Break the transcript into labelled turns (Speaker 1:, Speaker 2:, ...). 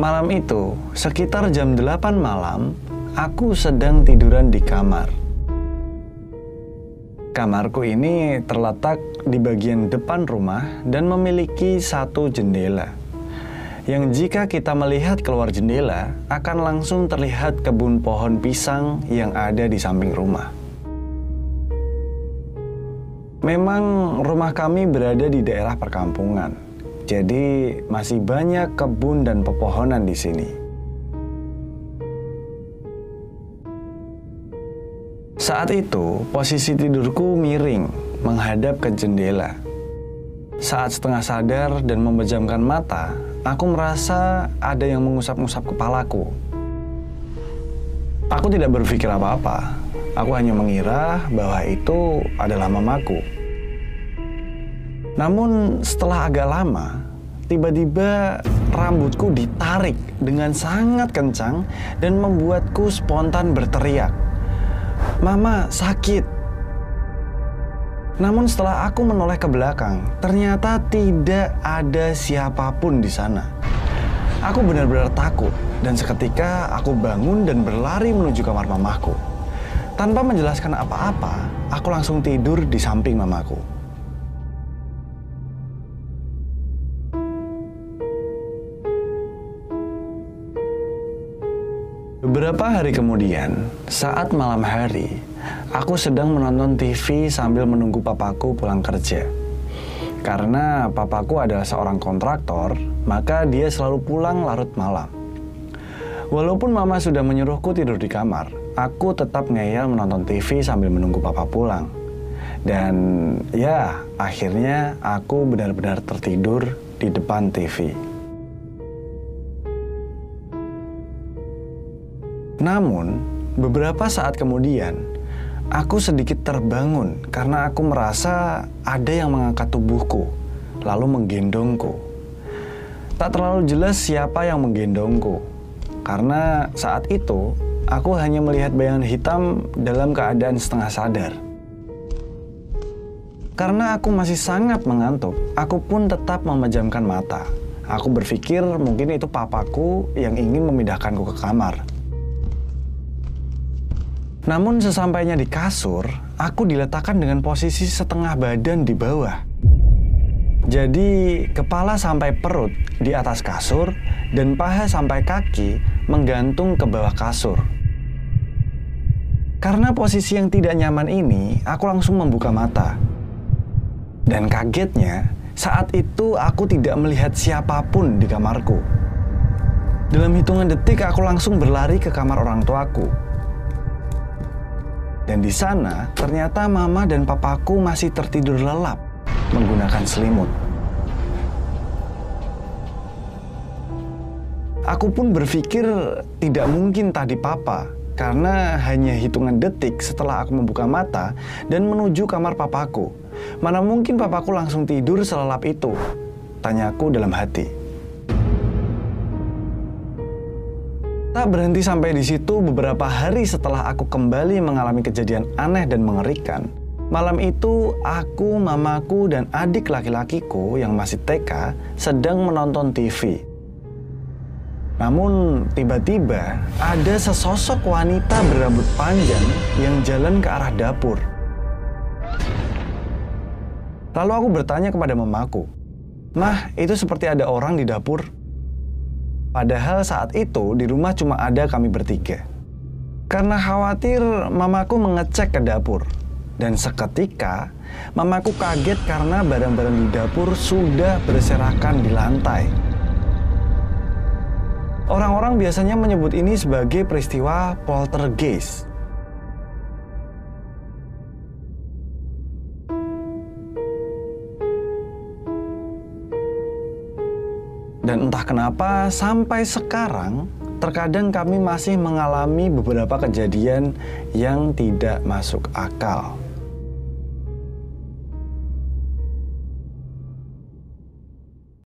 Speaker 1: Malam itu, sekitar jam 8 malam, aku sedang tiduran di kamar. Kamarku ini terletak di bagian depan rumah dan memiliki satu jendela. Yang jika kita melihat keluar jendela, akan langsung terlihat kebun pohon pisang yang ada di samping rumah. Memang rumah kami berada di daerah perkampungan jadi masih banyak kebun dan pepohonan di sini. Saat itu, posisi tidurku miring menghadap ke jendela. Saat setengah sadar dan memejamkan mata, aku merasa ada yang mengusap-ngusap kepalaku. Aku tidak berpikir apa-apa. Aku hanya mengira bahwa itu adalah mamaku. Namun setelah agak lama, tiba-tiba rambutku ditarik dengan sangat kencang dan membuatku spontan berteriak. Mama sakit. Namun setelah aku menoleh ke belakang, ternyata tidak ada siapa pun di sana. Aku benar-benar takut dan seketika aku bangun dan berlari menuju kamar mamaku. Tanpa menjelaskan apa-apa, aku langsung tidur di samping mamaku. Beberapa hari kemudian, saat malam hari, aku sedang menonton TV sambil menunggu papaku pulang kerja. Karena papaku adalah seorang kontraktor, maka dia selalu pulang larut malam. Walaupun mama sudah menyuruhku tidur di kamar, aku tetap ngeyel menonton TV sambil menunggu papa pulang. Dan ya, akhirnya aku benar-benar tertidur di depan TV. Namun, beberapa saat kemudian, aku sedikit terbangun karena aku merasa ada yang mengangkat tubuhku, lalu menggendongku. Tak terlalu jelas siapa yang menggendongku, karena saat itu aku hanya melihat bayangan hitam dalam keadaan setengah sadar. Karena aku masih sangat mengantuk, aku pun tetap memejamkan mata. Aku berpikir mungkin itu papaku yang ingin memindahkanku ke kamar. Namun sesampainya di kasur, aku diletakkan dengan posisi setengah badan di bawah. Jadi kepala sampai perut di atas kasur dan paha sampai kaki menggantung ke bawah kasur. Karena posisi yang tidak nyaman ini, aku langsung membuka mata. Dan kagetnya, saat itu aku tidak melihat siapa pun di kamarku. Dalam hitungan detik aku langsung berlari ke kamar orang tuaku dan di sana ternyata mama dan papaku masih tertidur lelap menggunakan selimut. Aku pun berpikir tidak mungkin tadi papa karena hanya hitungan detik setelah aku membuka mata dan menuju kamar papaku. Mana mungkin papaku langsung tidur selelap itu? Tanyaku dalam hati. Tak berhenti sampai di situ beberapa hari setelah aku kembali mengalami kejadian aneh dan mengerikan. Malam itu aku, mamaku, dan adik laki-lakiku yang masih TK sedang menonton TV. Namun tiba-tiba ada sesosok wanita berambut panjang yang jalan ke arah dapur. Lalu aku bertanya kepada mamaku, Mah, itu seperti ada orang di dapur. Padahal saat itu di rumah cuma ada kami bertiga. Karena khawatir mamaku mengecek ke dapur. Dan seketika mamaku kaget karena barang-barang di dapur sudah berserakan di lantai. Orang-orang biasanya menyebut ini sebagai peristiwa poltergeist. Dan entah kenapa sampai sekarang terkadang kami masih mengalami beberapa kejadian yang tidak masuk akal.